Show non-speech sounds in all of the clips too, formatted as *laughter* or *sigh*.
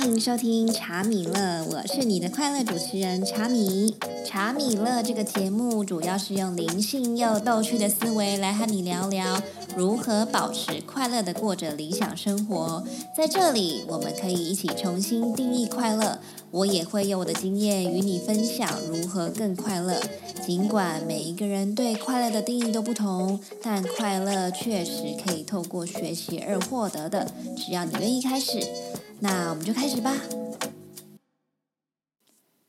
欢迎收听茶米乐，我是你的快乐主持人茶米。茶米乐这个节目主要是用灵性又逗趣的思维来和你聊聊如何保持快乐的过着理想生活。在这里，我们可以一起重新定义快乐。我也会用我的经验与你分享如何更快乐。尽管每一个人对快乐的定义都不同，但快乐确实可以透过学习而获得的。只要你愿意开始，那我们就开始吧。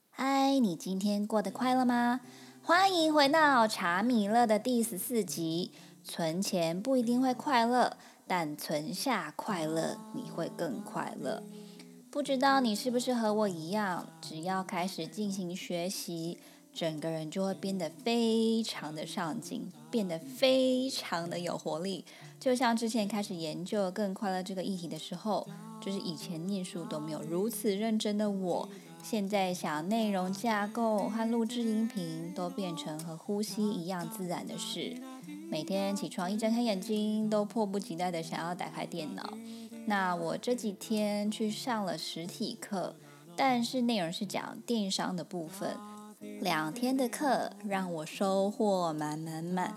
嗨，你今天过得快乐吗？欢迎回到查米乐的第十四集。存钱不一定会快乐，但存下快乐，你会更快乐。不知道你是不是和我一样，只要开始进行学习，整个人就会变得非常的上进，变得非常的有活力。就像之前开始研究更快乐这个议题的时候，就是以前念书都没有如此认真的我，现在想内容架构和录制音频都变成和呼吸一样自然的事。每天起床一睁开眼睛，都迫不及待的想要打开电脑。那我这几天去上了实体课，但是内容是讲电商的部分。两天的课让我收获满满满。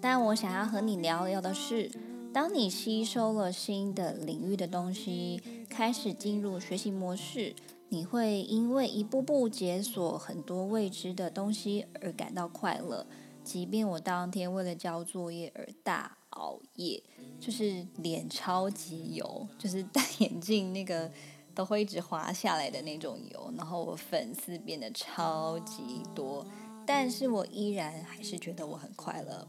但我想要和你聊聊的是，当你吸收了新的领域的东西，开始进入学习模式，你会因为一步步解锁很多未知的东西而感到快乐。即便我当天为了交作业而大熬夜。就是脸超级油，就是 *laughs* 戴眼镜那个都会一直滑下来的那种油，然后我粉丝变得超级多，但是我依然还是觉得我很快乐。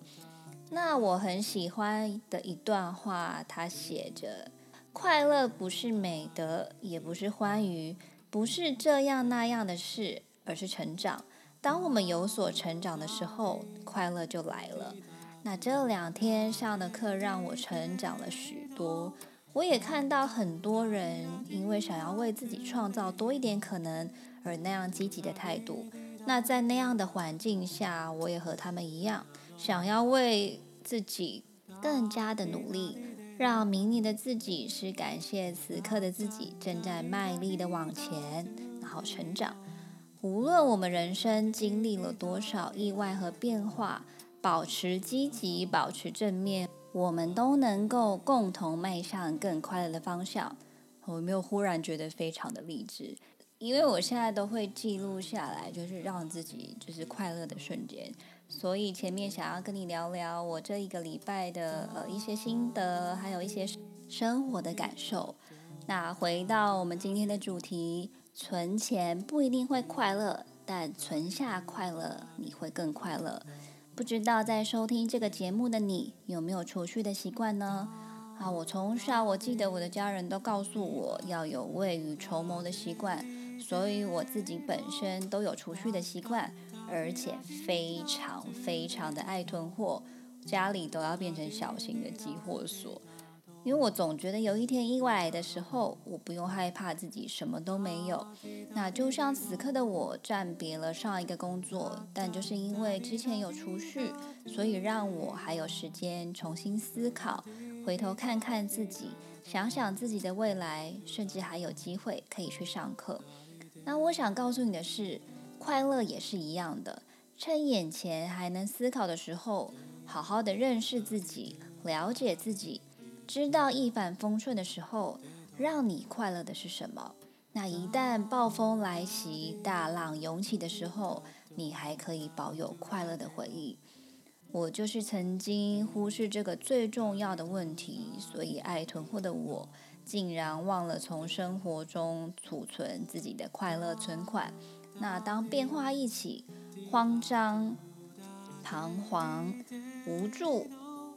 那我很喜欢的一段话，它写着：快乐不是美德，也不是欢愉，不是这样那样的事，而是成长。当我们有所成长的时候，快乐就来了。那这两天上的课让我成长了许多，我也看到很多人因为想要为自己创造多一点可能而那样积极的态度。那在那样的环境下，我也和他们一样，想要为自己更加的努力，让明年的自己是感谢此刻的自己正在卖力的往前，然后成长。无论我们人生经历了多少意外和变化。保持积极，保持正面，我们都能够共同迈向更快乐的方向。我没有忽然觉得非常的励志，因为我现在都会记录下来，就是让自己就是快乐的瞬间。所以前面想要跟你聊聊我这一个礼拜的呃一些心得，还有一些生活的感受。那回到我们今天的主题，存钱不一定会快乐，但存下快乐，你会更快乐。不知道在收听这个节目的你有没有储蓄的习惯呢？啊，我从小我记得我的家人都告诉我要有未雨绸缪的习惯，所以我自己本身都有储蓄的习惯，而且非常非常的爱囤货，家里都要变成小型的集货所。因为我总觉得有一天意外来的时候，我不用害怕自己什么都没有。那就像此刻的我暂别了上一个工作，但就是因为之前有储蓄，所以让我还有时间重新思考，回头看看自己，想想自己的未来，甚至还有机会可以去上课。那我想告诉你的是，快乐也是一样的，趁眼前还能思考的时候，好好的认识自己，了解自己。知道一帆风顺的时候，让你快乐的是什么？那一旦暴风来袭、大浪涌起的时候，你还可以保有快乐的回忆。我就是曾经忽视这个最重要的问题，所以爱囤货的我，竟然忘了从生活中储存自己的快乐存款。那当变化一起，慌张、彷徨、无助、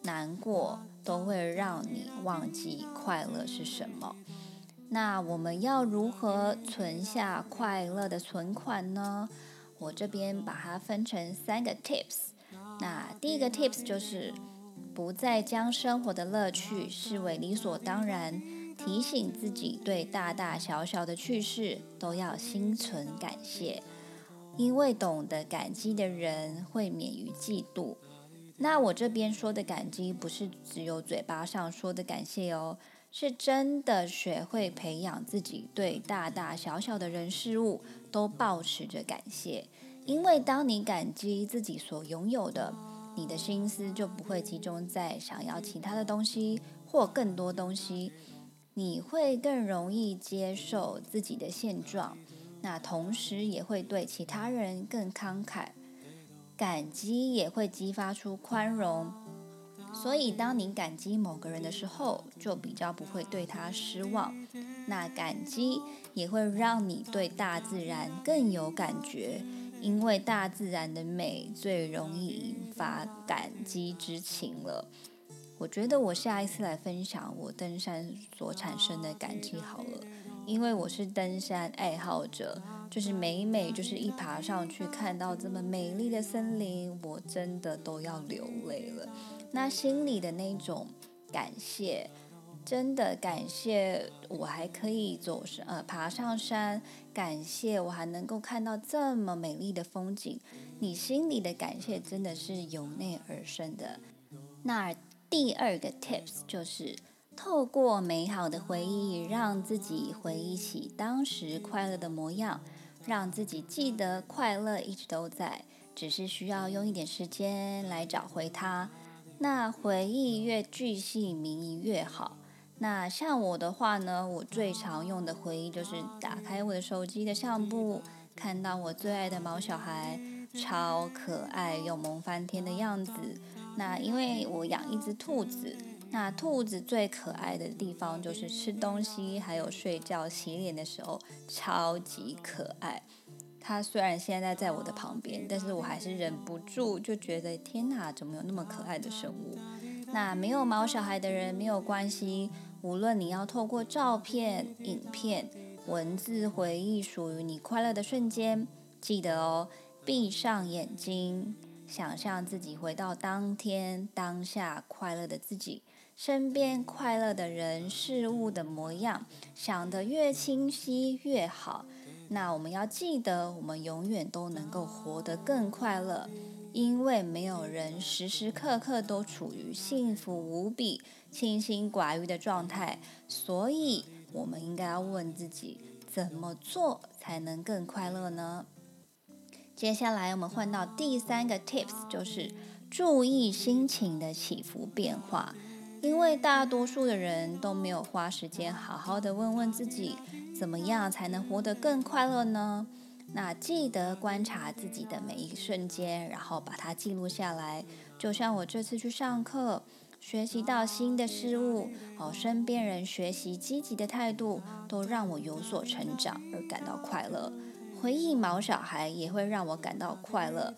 难过。都会让你忘记快乐是什么。那我们要如何存下快乐的存款呢？我这边把它分成三个 tips。那第一个 tips 就是不再将生活的乐趣视为理所当然，提醒自己对大大小小的趣事都要心存感谢，因为懂得感激的人会免于嫉妒。那我这边说的感激，不是只有嘴巴上说的感谢哦，是真的学会培养自己对大大小小的人事物都保持着感谢，因为当你感激自己所拥有的，你的心思就不会集中在想要其他的东西或更多东西，你会更容易接受自己的现状，那同时也会对其他人更慷慨，感激也会激发出宽容。所以，当你感激某个人的时候，就比较不会对他失望。那感激也会让你对大自然更有感觉，因为大自然的美最容易引发感激之情了。我觉得我下一次来分享我登山所产生的感激好了，因为我是登山爱好者，就是每每就是一爬上去看到这么美丽的森林，我真的都要流泪了。那心里的那种感谢，真的感谢我还可以走上呃爬上山，感谢我还能够看到这么美丽的风景。你心里的感谢真的是由内而生的。那第二个 tips 就是透过美好的回忆，让自己回忆起当时快乐的模样，让自己记得快乐一直都在，只是需要用一点时间来找回它。那回忆越具细明越好。那像我的话呢，我最常用的回忆就是打开我的手机的相簿，看到我最爱的毛小孩，超可爱又萌翻天的样子。那因为我养一只兔子，那兔子最可爱的地方就是吃东西，还有睡觉、洗脸的时候，超级可爱。它虽然现在在我的旁边，但是我还是忍不住就觉得天哪，怎么有那么可爱的生物？那没有毛小孩的人没有关系，无论你要透过照片、影片、文字回忆属于你快乐的瞬间，记得哦，闭上眼睛，想象自己回到当天当下快乐的自己，身边快乐的人事物的模样，想得越清晰越好。那我们要记得，我们永远都能够活得更快乐，因为没有人时时刻刻都处于幸福无比、清心寡欲的状态。所以，我们应该要问自己，怎么做才能更快乐呢？接下来，我们换到第三个 tips，就是注意心情的起伏变化。因为大多数的人都没有花时间好好的问问自己，怎么样才能活得更快乐呢？那记得观察自己的每一瞬间，然后把它记录下来。就像我这次去上课，学习到新的事物，哦，身边人学习积极的态度，都让我有所成长而感到快乐。回忆毛小孩也会让我感到快乐，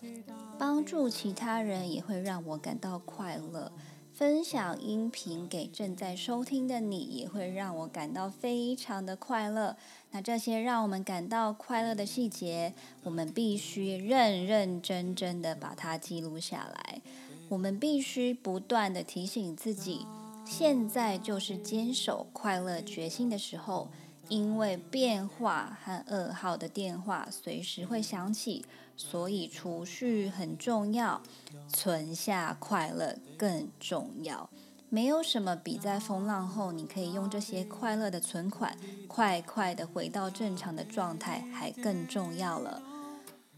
帮助其他人也会让我感到快乐。分享音频给正在收听的你，也会让我感到非常的快乐。那这些让我们感到快乐的细节，我们必须认认真真的把它记录下来。我们必须不断的提醒自己，现在就是坚守快乐决心的时候。因为变化和噩耗的电话随时会响起，所以储蓄很重要，存下快乐更重要。没有什么比在风浪后你可以用这些快乐的存款，快快的回到正常的状态还更重要了。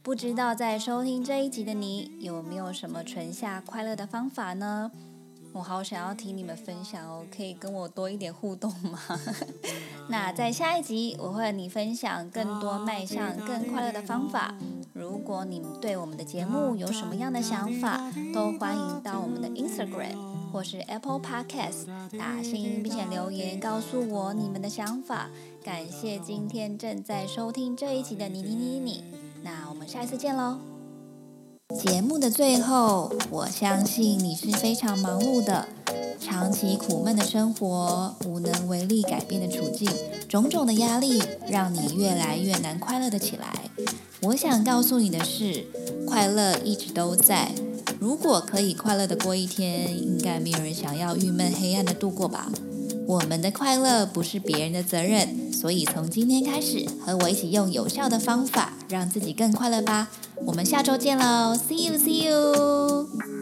不知道在收听这一集的你，有没有什么存下快乐的方法呢？我好想要听你们分享哦，可以跟我多一点互动吗？*laughs* 那在下一集，我会和你分享更多迈向更快乐的方法。如果你们对我们的节目有什么样的想法，都欢迎到我们的 Instagram 或是 Apple Podcast 打星并且留言告诉我你们的想法。感谢今天正在收听这一集的你你你你，那我们下一次见喽。节目的最后，我相信你是非常忙碌的，长期苦闷的生活，无能为力改变的处境，种种的压力让你越来越难快乐的起来。我想告诉你的是，快乐一直都在。如果可以快乐的过一天，应该没有人想要郁闷黑暗的度过吧。我们的快乐不是别人的责任，所以从今天开始，和我一起用有效的方法，让自己更快乐吧。我们下周见喽，See you, see you。